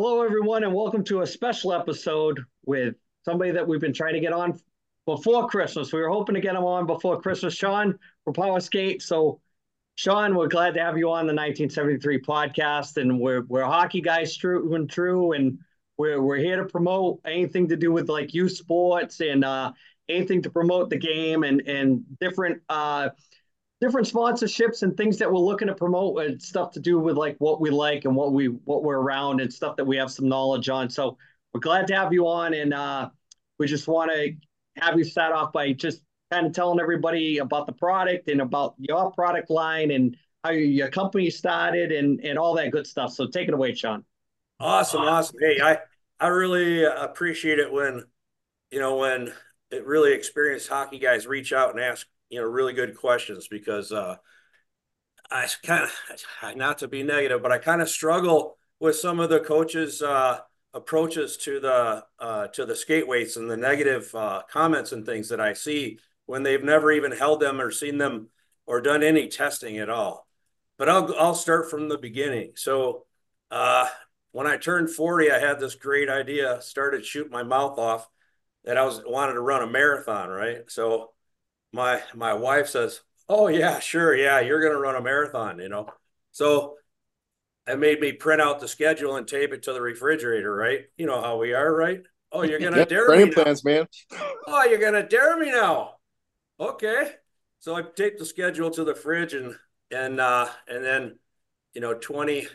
Hello, everyone, and welcome to a special episode with somebody that we've been trying to get on before Christmas. We were hoping to get him on before Christmas, Sean for Power Skate. So, Sean, we're glad to have you on the 1973 podcast, and we're we're hockey guys true and true, and we're we're here to promote anything to do with like youth sports and uh, anything to promote the game and and different uh, different sponsorships and things that we're looking to promote and stuff to do with like what we like and what we what we're around and stuff that we have some knowledge on. So we're glad to have you on, and uh, we just want to have you start off by just kind of telling everybody about the product and about your product line and how your company started and and all that good stuff. So take it away, Sean. Awesome, awesome. Hey, I I really appreciate it when you know when it really experienced hockey guys reach out and ask you know really good questions because uh, I kind of not to be negative, but I kind of struggle with some of the coaches' uh, approaches to the uh, to the skate weights and the negative uh, comments and things that I see when they've never even held them or seen them or done any testing at all. But I'll I'll start from the beginning. So uh, when I turned 40, I had this great idea, started shooting my mouth off that I was wanted to run a marathon, right? So my my wife says, "Oh yeah, sure, yeah, you're going to run a marathon," you know. So it made me print out the schedule and tape it to the refrigerator, right? You know how we are, right? Oh, you're going to dare me plans, man. Oh, you're going to dare me now. Okay. So I taped the schedule to the fridge and and uh and then you know 20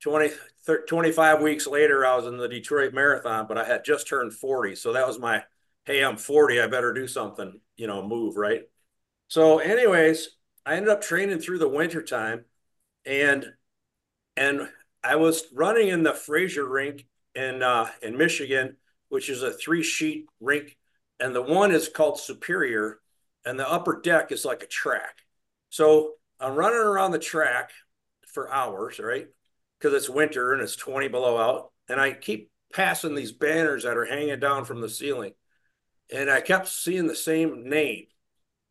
20 30, 25 weeks later I was in the Detroit Marathon, but I had just turned 40. So that was my hey, I'm 40, I better do something, you know, move, right? So, anyways, I ended up training through the winter time and and I was running in the Fraser rink in uh, in Michigan, which is a three sheet rink, and the one is called Superior, and the upper deck is like a track. So I'm running around the track for hours, right? Because it's winter and it's 20 below out, and I keep passing these banners that are hanging down from the ceiling and I kept seeing the same name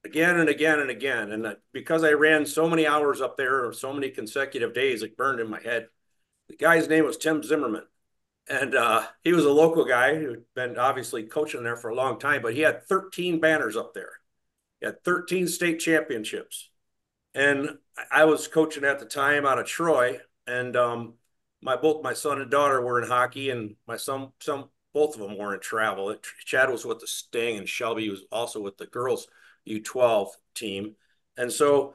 again and again and again. And because I ran so many hours up there, or so many consecutive days, it burned in my head. The guy's name was Tim Zimmerman. And uh, he was a local guy who'd been obviously coaching there for a long time, but he had 13 banners up there. He had 13 state championships. And I was coaching at the time out of Troy. And um, my both my son and daughter were in hockey, and my son, son both of them were in travel. Chad was with the Sting, and Shelby was also with the girls U12 team. And so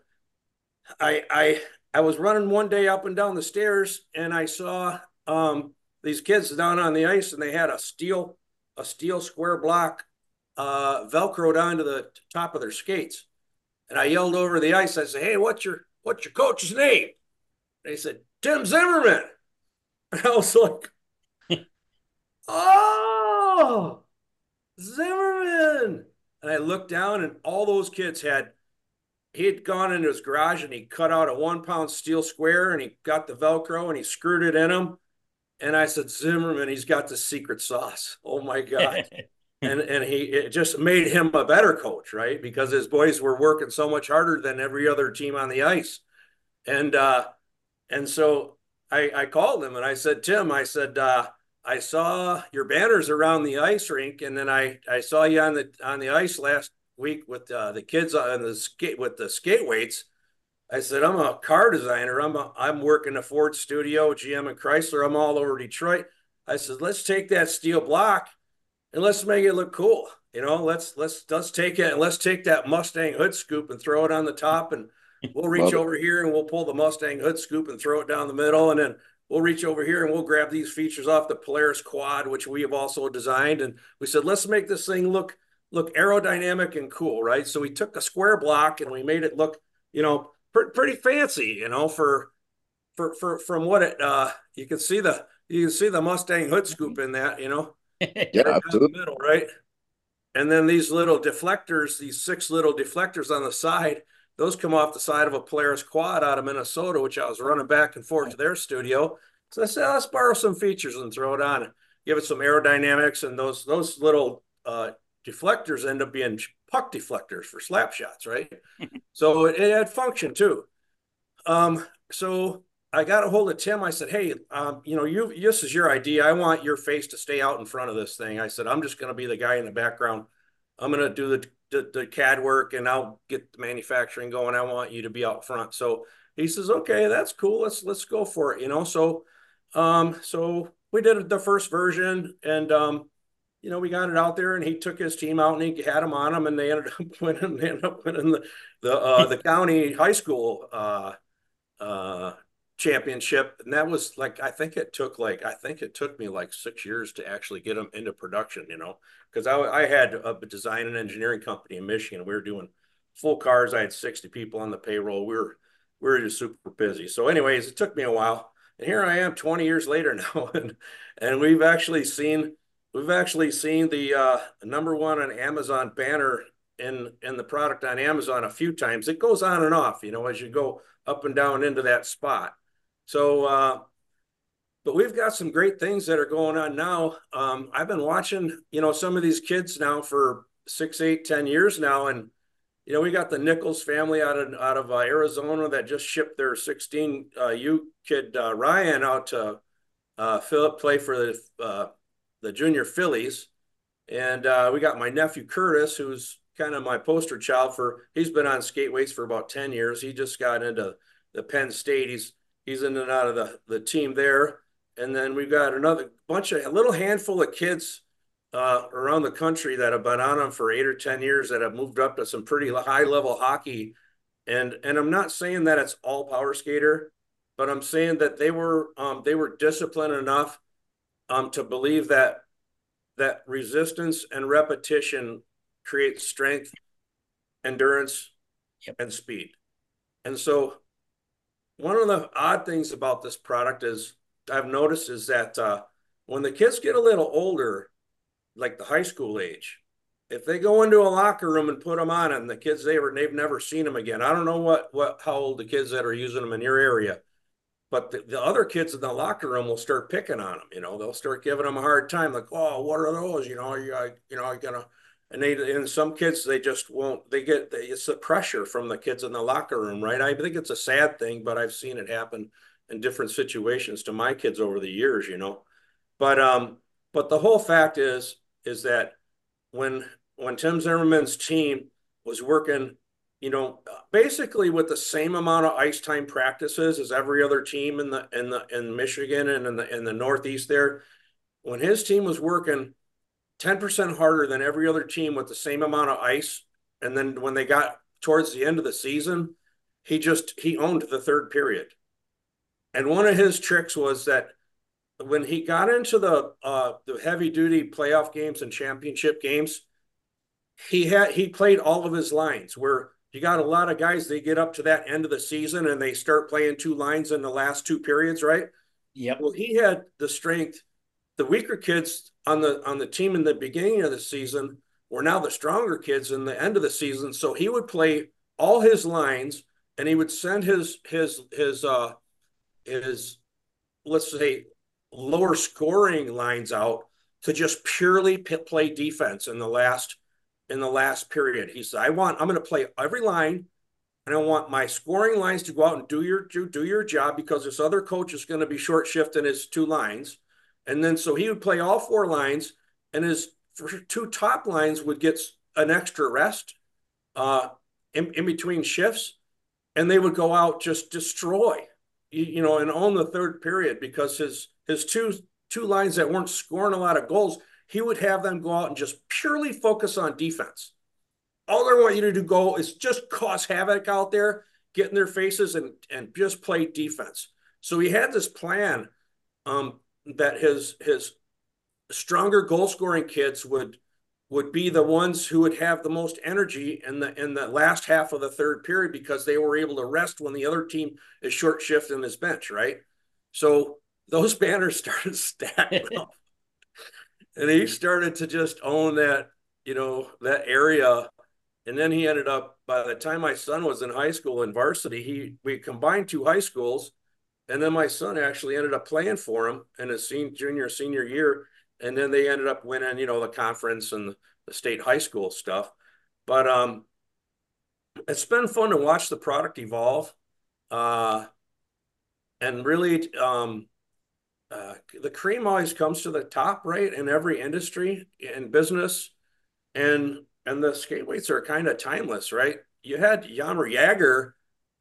I I I was running one day up and down the stairs, and I saw um, these kids down on the ice, and they had a steel a steel square block uh, velcroed onto the top of their skates. And I yelled over the ice. I said, "Hey, what's your what's your coach's name?" They said, "Tim Zimmerman." And I was like, oh, Zimmerman. And I looked down, and all those kids had, he had gone into his garage and he cut out a one pound steel square and he got the Velcro and he screwed it in him. And I said, Zimmerman, he's got the secret sauce. Oh my God. and and he it just made him a better coach, right? Because his boys were working so much harder than every other team on the ice. And uh and so I, I called him and I said, Tim, I said, uh, I saw your banners around the ice rink, and then I I saw you on the on the ice last week with uh, the kids on the skate with the skate weights. I said I'm a car designer. I'm a, I'm working a Ford studio, GM and Chrysler. I'm all over Detroit. I said let's take that steel block and let's make it look cool. You know, let's let's let's take it and let's take that Mustang hood scoop and throw it on the top, and we'll reach over here and we'll pull the Mustang hood scoop and throw it down the middle, and then we'll reach over here and we'll grab these features off the Polaris quad, which we have also designed. And we said, let's make this thing look look aerodynamic and cool, right? So we took a square block and we made it look, you know, pr- pretty fancy, you know, for for for from what it uh you can see the you can see the Mustang hood scoop in that, you know. yeah, right the middle, right? And then these little deflectors, these six little deflectors on the side, those come off the side of a Polaris quad out of Minnesota, which I was running back and forth to their studio. So I said, let's borrow some features and throw it on, give it some aerodynamics, and those those little uh, deflectors end up being puck deflectors for slap shots, right? so it, it, had function too. Um, so I got a hold of Tim. I said, "Hey, um, you know, you this is your idea. I want your face to stay out in front of this thing." I said, "I'm just going to be the guy in the background. I'm going to do the, the, the CAD work, and I'll get the manufacturing going. I want you to be out front." So he says, "Okay, that's cool. Let's let's go for it." You know, so um, so we did the first version, and um, you know, we got it out there, and he took his team out, and he had them on them, and they ended up winning. They ended up winning the the uh, the county high school uh, uh, championship, and that was like I think it took like I think it took me like six years to actually get them into production. You know, because I I had a design and engineering company in Michigan. We were doing full cars. I had sixty people on the payroll. We were we were just super busy. So, anyways, it took me a while, and here I am, twenty years later now, and and we've actually seen we've actually seen the uh, number one on Amazon banner in in the product on Amazon a few times. It goes on and off, you know, as you go up and down into that spot. So, uh, but we've got some great things that are going on now. Um, I've been watching, you know, some of these kids now for six, eight, ten years now, and you know, we got the Nichols family out of out of uh, Arizona that just shipped their 16 uh, U kid uh, Ryan out to uh, Philip play for the uh, the junior Phillies, and uh, we got my nephew Curtis, who's kind of my poster child for. He's been on skate weights for about 10 years. He just got into the Penn State. He's he's in and out of the, the team there. And then we've got another bunch of a little handful of kids uh, around the country that have been on them for eight or 10 years that have moved up to some pretty high level hockey. And, and I'm not saying that it's all PowerSk8r, but I'm saying that they were, um, they were disciplined enough um, to believe that, that resistance and repetition creates strength, endurance, yep. and speed. And so one of the odd things about this product is I've noticed is that uh, when the kids get a little older, like the high school age, if they go into a locker room and put them on, and the kids they were they've never seen them again. I don't know what what how old the kids that are using them in your area, but the, the other kids in the locker room will start picking on them. You know, they'll start giving them a hard time, like, "Oh, what are those? You know, you you know, I gonna." And they and some kids they just won't. They get it's the pressure from the kids in the locker room, right? I think it's a sad thing, but I've seen it happen in different situations to my kids over the years, you know. But um, but the whole fact is is that when when Tim Zimmerman's team was working, you know, basically with the same amount of ice time practices as every other team in the in the in Michigan and in the in the Northeast there, when his team was working 10% harder than every other team with the same amount of ice, and then when they got towards the end of the season, he just he owned the third period. And one of his tricks was that when he got into the uh, the heavy duty playoff games and championship games, he had he played all of his lines. Where you got a lot of guys, they get up to that end of the season and they start playing two lines in the last two periods, right? Yep. Well, he had the strength. The weaker kids on the on the team in the beginning of the season were now the stronger kids in the end of the season. So he would play all his lines and he would send his his his uh his let's say lower scoring lines out to just purely play defense in the last in the last period. He said, "I want I'm going to play every line, and I want my scoring lines to go out and do your do, do your job because this other coach is going to be short shifting his two lines, and then so he would play all four lines, and his two top lines would get an extra rest uh, in, in between shifts, and they would go out just destroy, you, know, and own the third period because his his two two lines that weren't scoring a lot of goals, he would have them go out and just purely focus on defense. All they want you to do go is just cause havoc out there, get in their faces and and just play defense. So he had this plan um, that his his stronger goal scoring kids would would be the ones who would have the most energy in the in the last half of the third period because they were able to rest when the other team is short shift in his bench, right? So those banners started stacking up. And he started to just own that, you know, that area. And then he ended up, by the time my son was in high school in varsity, he we combined two high schools. And then my son actually ended up playing for him in his senior, junior, senior year. And then they ended up winning, you know, the conference and the state high school stuff. But um, it's been fun to watch the product evolve. Uh, and really um, uh, the cream always comes to the top, right? In every industry in business, and and the skate weights are kind of timeless, right? You had Jaromir Jagr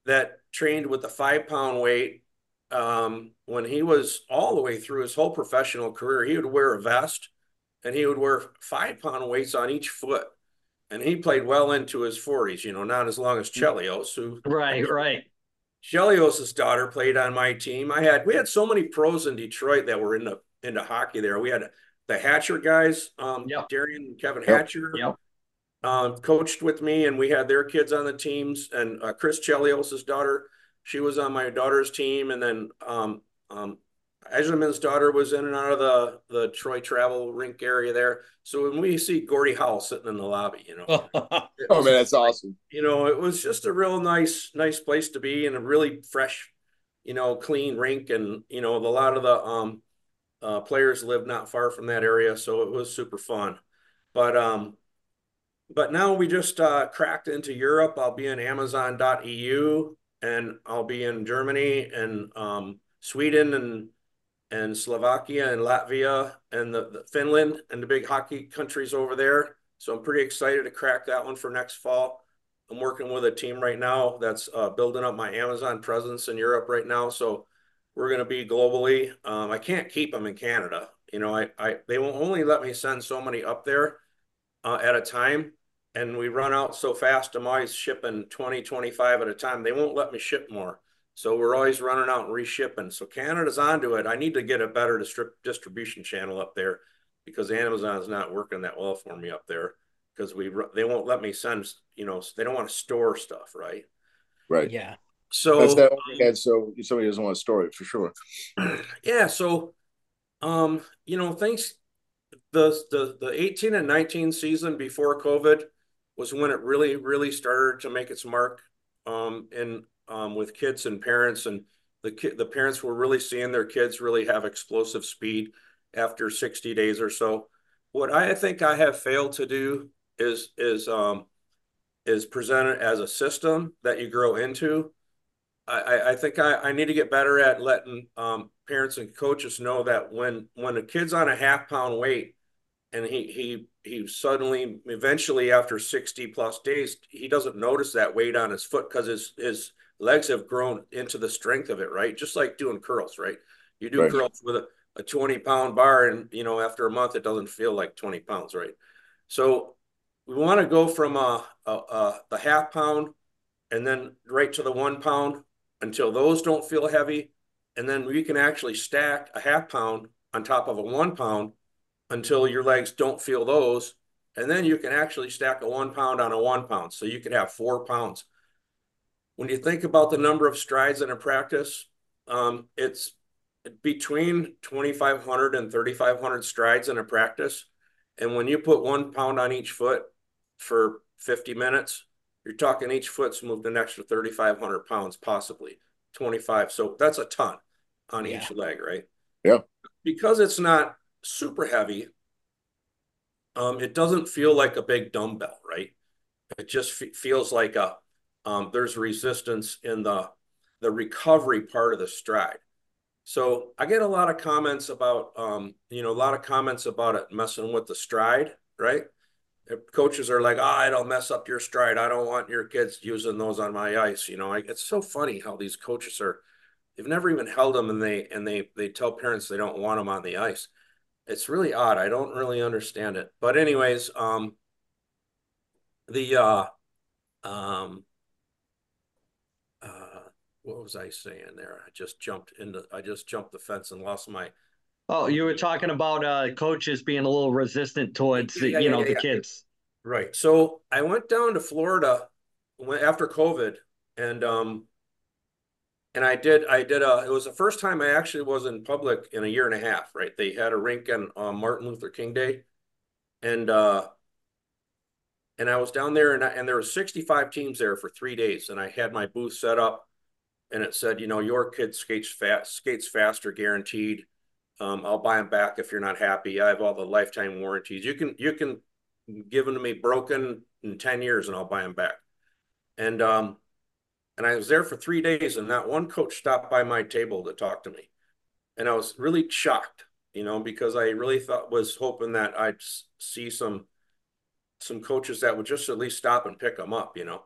that trained with the five pound weight um, when he was all the way through his whole professional career. He would wear a vest and he would wear five pound weights on each foot. And he played well into his 40s, you know, not as long as Chelios, who right, right. Chelios's daughter played on my team. I had we had so many pros in Detroit that were in into into hockey there. We had the Hatcher guys, um, yep. Derian and Kevin yep. Hatcher, yep. Um, coached with me, and we had their kids on the teams. And uh, Chris Chelios's daughter, she was on my daughter's team, and then um, um, Yzerman's daughter was in and out of the the Troy travel rink area there. So when we see Gordie Howe sitting in the lobby, you know, oh was, man, that's awesome. You know, it was just a real nice nice place to be and a really fresh, you know, clean rink, and you know, a lot of the um, uh, players live not far from that area, so it was super fun. But um, but now we just uh, cracked into Europe. I'll be in Amazon.eu, and I'll be in Germany and um, Sweden and and Slovakia and Latvia and the, the, Finland and the big hockey countries over there. So I'm pretty excited to crack that one for next fall. I'm working with a team right now that's uh, building up my Amazon presence in Europe right now. So we're going to be globally. Um, I can't keep them in Canada. You know, I, I they will only let me send so many up there uh, at a time. And we run out so fast. I'm always shipping 20, 25 at a time. They won't let me ship more. So we're always running out and reshipping. So Canada's onto it. I need to get a better distri- distribution channel up there because Amazon's not working that well for me up there because we they won't let me send. You know, they don't want to store stuff, right? Right. Yeah. So that's that overhead. So somebody doesn't want to store it for sure. Yeah. So, um, you know, thanks. The the the eighteen and nineteen season before COVID was when it really really started to make its mark. Um, in um, with kids and parents, and the ki- the parents were really seeing their kids really have explosive speed after 60 days or so. What I think I have failed to do is is um, is presented as a system that you grow into. I, I think I, I need to get better at letting um, parents and coaches know that when when a kid's on a half pound weight and he he he suddenly eventually after 60 plus days he doesn't notice that weight on his foot because his his legs have grown into the strength of it, right? Just like doing curls, right? You do right. curls with a, a 20 pound bar, and you know, after a month, it doesn't feel like 20 pounds, right? So we want to go from a, a, a, the half pound and then right to the one pound until those don't feel heavy. And then we can actually stack a half pound on top of a one pound until your legs don't feel those. And then you can actually stack a one pound on a one pound. So you could have four pounds when you think about the number of strides in a practice, um, it's between 2,500 and 3,500 strides in a practice. And when you put one pound on each foot for 50 minutes, you're talking each foot's moved an extra 3,500 pounds, possibly 25. So that's a ton on yeah. each leg, right? Yeah. Because it's not super heavy, um, it doesn't feel like a big dumbbell, right? It just feels like a um, there's resistance in the the recovery part of the stride. So I get a lot of comments about, um, you know, a lot of comments about it messing with the stride, right? Coaches are like, oh, it'll mess up your stride. I don't want your kids using those on my ice. You know, I, it's so funny how these coaches are, they've never even held them and they, and they, they tell parents they don't want them on the ice. It's really odd. I don't really understand it. But anyways, um, the, uh, um, uh, what was I saying there? I just jumped into I just jumped the fence and lost my Oh, you were talking about uh coaches being a little resistant towards the, yeah, you know yeah, the kids. Right. So I went down to Florida after COVID and um and I did I did a it was the first time I actually was in public in a year and a half, right? They had a rink on Martin Luther King Day and uh and I was down there and I, and there were 65 teams there for 3 days and I had my booth set up and it said, you know, your kid skates fast, skates faster, guaranteed. Um, I'll buy them back if you're not happy. I have all the lifetime warranties. You can you can give them to me broken in ten years, and I'll buy them back. And um, And I was there for three days, and not one coach stopped by my table to talk to me. And I was really shocked, you know, because I really thought was hoping that I'd see some some coaches that would just at least stop and pick them up, you know.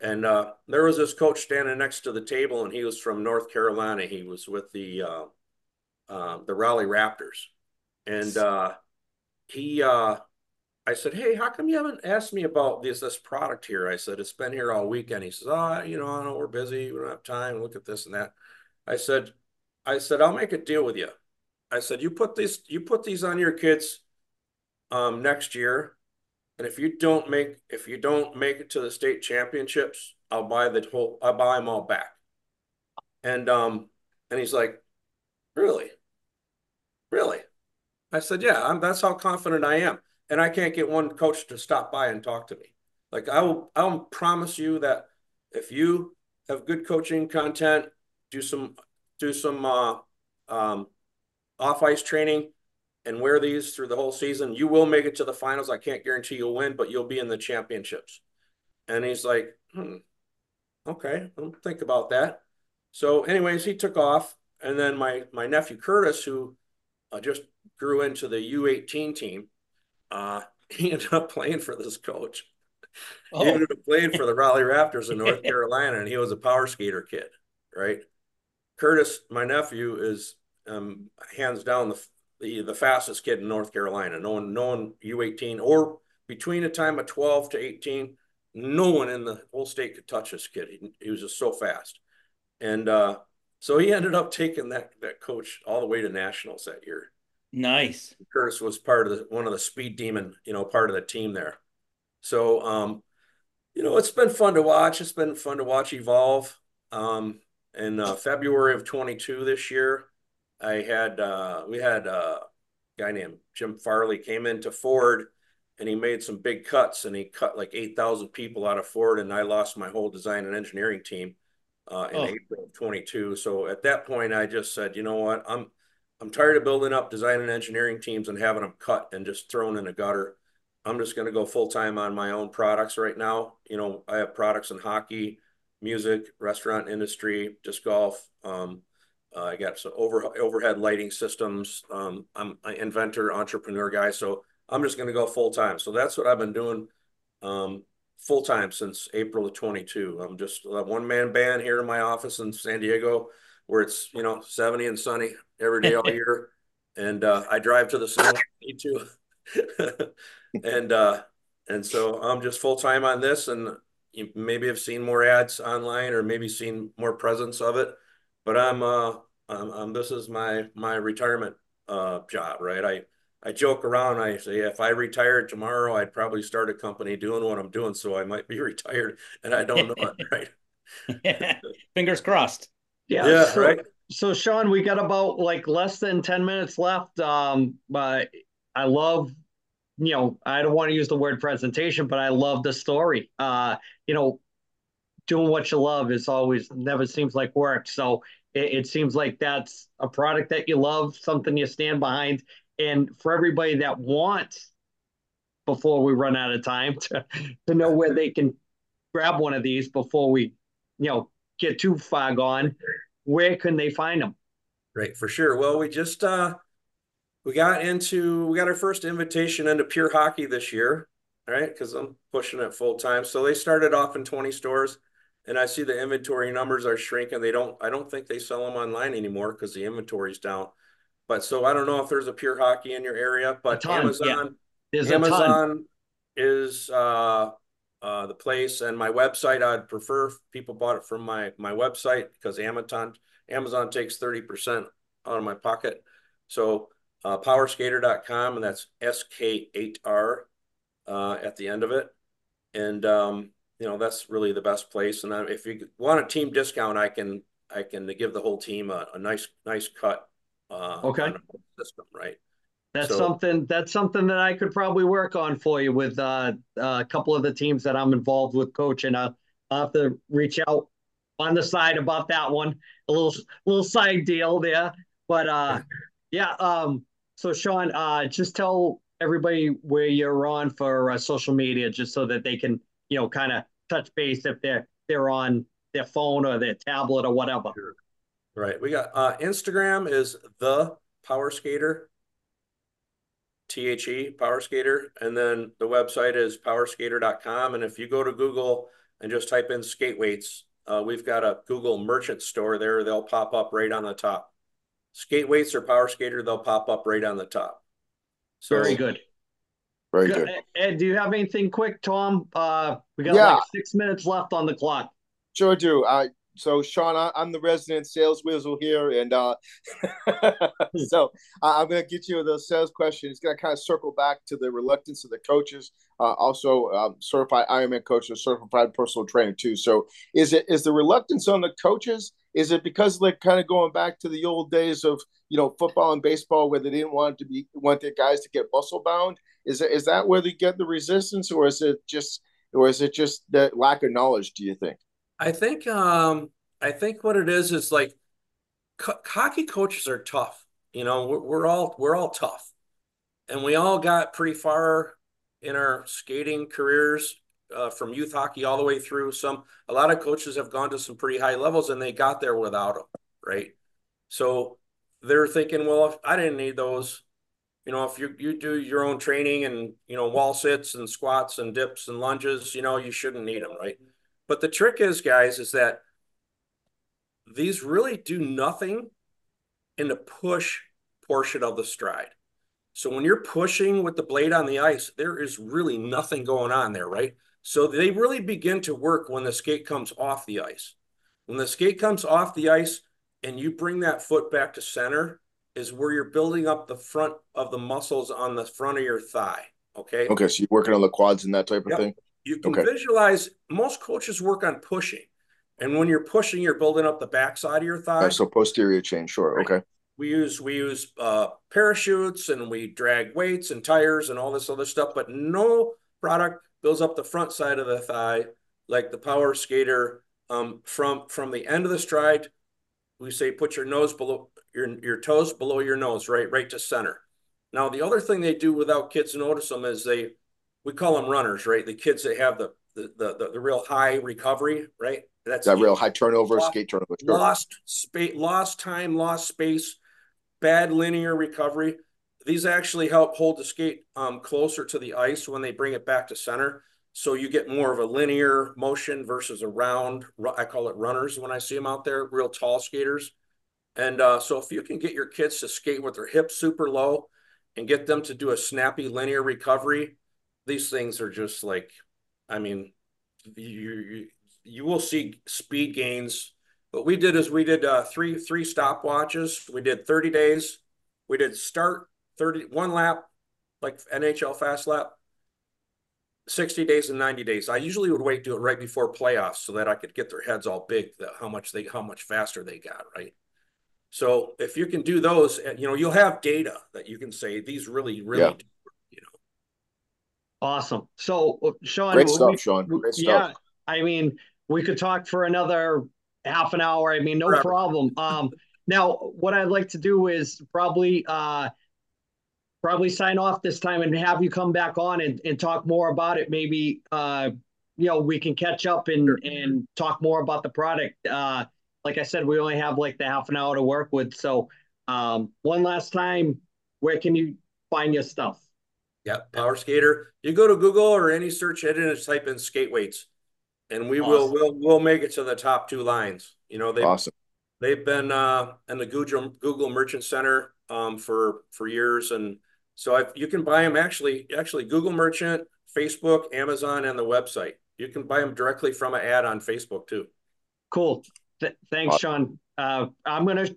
And uh, there was this coach standing next to the table, and he was from North Carolina. He was with the uh, uh, the Raleigh Raptors, and uh, he uh, I said, "Hey, how come you haven't asked me about this this product here?" I said, "It's been here all weekend." He says, "Oh, you know, I know we're busy. We don't have time. Look at this and that." I said, "I said I'll make a deal with you." I said, "You put these you put these on your kids um, next year, and if you don't make if you don't make it to the state championships, I'll buy the whole I'll buy them all back." And um and he's like, "Really? Really?" I said, "Yeah, I'm, that's how confident I am." And I can't get one coach to stop by and talk to me. Like I will, I'll promise you that if you have good coaching content, do some, do some uh, um, off ice training, and wear these through the whole season, you will make it to the finals. I can't guarantee you'll win, but you'll be in the championships. And he's like, hmm, okay, I'll think about that. So, anyways, he took off, and then my my nephew Curtis, who uh, just grew into the U18 team, uh, he ended up playing for this coach. Oh. He ended up playing for the Raleigh Raptors in North Carolina, and he was a PowerSk8r kid, right? Curtis, my nephew, is um, hands down the, the the fastest kid in North Carolina. No one, no one U18 or between the time of 12 to 18, no one in the whole state could touch this kid. He, he was just so fast, and uh, so he ended up taking that that coach all the way to nationals that year. Nice. Curtis was part of the one of the speed demon, you know, part of the team there. So um, you know, it's been fun to watch. It's been fun to watch evolve. Um, in uh, February of 22 this year, I had uh, we had uh, a guy named Jim Farley came into Ford and he made some big cuts and he cut like 8,000 people out of Ford and I lost my whole design and engineering team uh, in oh. April of 22. So at that point, I just said, you know what, I'm I'm tired of building up design and engineering teams and having them cut and just thrown in a gutter. I'm just going to go full time on my own products right now. You know, I have products in hockey, music, restaurant industry, disc golf. Um, uh, I got some over overhead lighting systems. Um, I'm an inventor, entrepreneur guy, so I'm just going to go full time. So that's what I've been doing um, full time since April of 22. I'm just a one man band here in my office in San Diego where it's you know 70 and sunny every day all year and uh, i drive to the snow need to and uh and so i'm just full-time on this and you maybe have seen more ads online or maybe seen more presence of it but i'm uh I'm, I'm this is my my retirement uh job right i I joke around. I say if I retired tomorrow, I'd probably start a company doing what I'm doing. So I might be retired, and I don't know it. Right. Fingers crossed. Yeah, yeah so, right. So Sean, we got about like less than 10 minutes left. Um, but I love, you know, I don't want to use the word presentation, but I love the story. Uh, you know, doing what you love is always never seems like work. So it, it seems like that's a product that you love, something you stand behind. And for everybody that wants, before we run out of time, to, to know where they can grab one of these before we, you know, get too far gone, where can they find them? Right, for sure. Well, we just uh we got into we got our first invitation into pure hockey this year, right? Because I'm pushing it full time. So they started off in 20 stores, and I see the inventory numbers are shrinking. They don't I don't think they sell them online anymore because the inventory's down. But so I don't know if there's a pure hockey in your area, but ton, Amazon yeah. Amazon is uh uh, the place and my website. I'd prefer people bought it from my my website because Amazon Amazon takes 30% out of my pocket. So uh, powersk8r.com and that's SK8R uh, at the end of it. And um, you know that's really the best place. And if you want a team discount, I can I can give the whole team a, a nice nice cut. Uh, okay. System right. That's so, something that's something that I could probably work on for you with uh, uh, a couple of the teams that I'm involved with coaching. I'll, I'll have to reach out on the side about that one. A little little side deal there. But uh, yeah, um, so Sean, uh, just tell everybody where you're on for uh, social media, just so that they can, you know, kind of touch base if they're they're on their phone or their tablet or whatever. Right. We got uh Instagram is the PowerSk8r. T H E PowerSk8r. And then the website is powersk8r.com. And if you go to Google and just type in skate weights, uh, we've got a Google merchant store there. They'll pop up right on the top. Skate weights or PowerSk8r, they'll pop up right on the top. So Very good. Very Good. good. Ed, do you have anything quick, Tom? Uh, we got Yeah. like six minutes left on the clock. Sure do. Uh, so Sean, I, I'm the resident sales whistle here, and uh, so I, I'm going to get you the sales question. It's going to kind of circle back to the reluctance of the coaches, uh, also um, certified Ironman coaches, certified personal trainer too. So is it is the reluctance on the coaches? Is it because they're kind of going back to the old days of you know football and baseball where they didn't want to be want their guys to get muscle bound? Is it is that where they get the resistance, or is it just or is it just the lack of knowledge? Do you think? I think um I think what it is is like hockey coaches are tough. You know, we're, we're all we're all tough, and we all got pretty far in our skating careers uh, from youth hockey all the way through. Some a lot of coaches have gone to some pretty high levels, and they got there without them, right? So they're thinking, well, I didn't need those, you know, if you you do your own training and you know wall sits and squats and dips and lunges, you know, you shouldn't need them, right? But the trick is, guys, is that these really do nothing in the push portion of the stride. So when you're pushing with the blade on the ice, there is really nothing going on there, right? So they really begin to work when the skate comes off the ice. When the skate comes off the ice and you bring that foot back to center, is where you're building up the front of the muscles on the front of your thigh. Okay. Okay, so you're working on the quads and that type of Yep. thing. You can Okay. visualize most coaches work on pushing. And when you're pushing, you're building up the backside of your thigh. So posterior chain, sure. Right. Okay. we use we use uh, parachutes and we drag weights and tires and all this other stuff, but no product builds up the front side of the thigh like the PowerSk8r. Um, from from the end of the stride, we say put your nose below your your toes below your nose, right, right to center. Now the other thing they do without kids notice them is they we call them runners, right? The kids that have the the the, the real high recovery, right? That's That real high turnover, Lost- skate turnover. Sure. lost space, lost time, lost space, bad linear recovery. These actually help hold the skate um, closer to the ice when they bring it back to center. So you get more of a linear motion versus a round. I call it runners when I see them out there, real tall skaters. And uh, so if you can get your kids to skate with their hips super low and get them to do a snappy linear recovery, these things are just like, I mean, you you, will see speed gains. What we did is we did uh, three three stopwatches. We did 30 days. We did start 30 one lap, like NHL fast lap, 60 days and 90 days. I usually would wait to do it right before playoffs so that I could get their heads all big that how much they how much faster they got, right? So if you can do those, you know, you'll have data that you can say these really, really Yeah. Do, you know. Awesome. So, uh, Sean, Great we- stuff, Sean. Great yeah, stuff. I mean, we could talk for another half an hour. I mean, no Forever. problem. Um, now, what I'd like to do is probably uh, probably sign off this time and have you come back on and, and talk more about it. Maybe uh, you know we can catch up and Sure. and talk more about the product. Uh, like I said, we only have like the half an hour to work with. So, um, one last time, where can you find your stuff? Yeah, PowerSk8r. You go to Google or any search engine and type in skate weights, and we will Awesome. we'll we'll make it to the top two lines. You know, they Awesome. they've been uh, in the Google Google Merchant Center um, for for years, and so I, you can buy them actually actually Google Merchant, Facebook, Amazon, and the website. You can buy them directly from an ad on Facebook too. Cool. Th- thanks, Sean. Uh, I'm gonna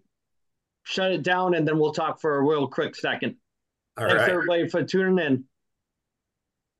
shut it down and then we'll talk for a real quick second. All Thanks right. everybody for tuning in.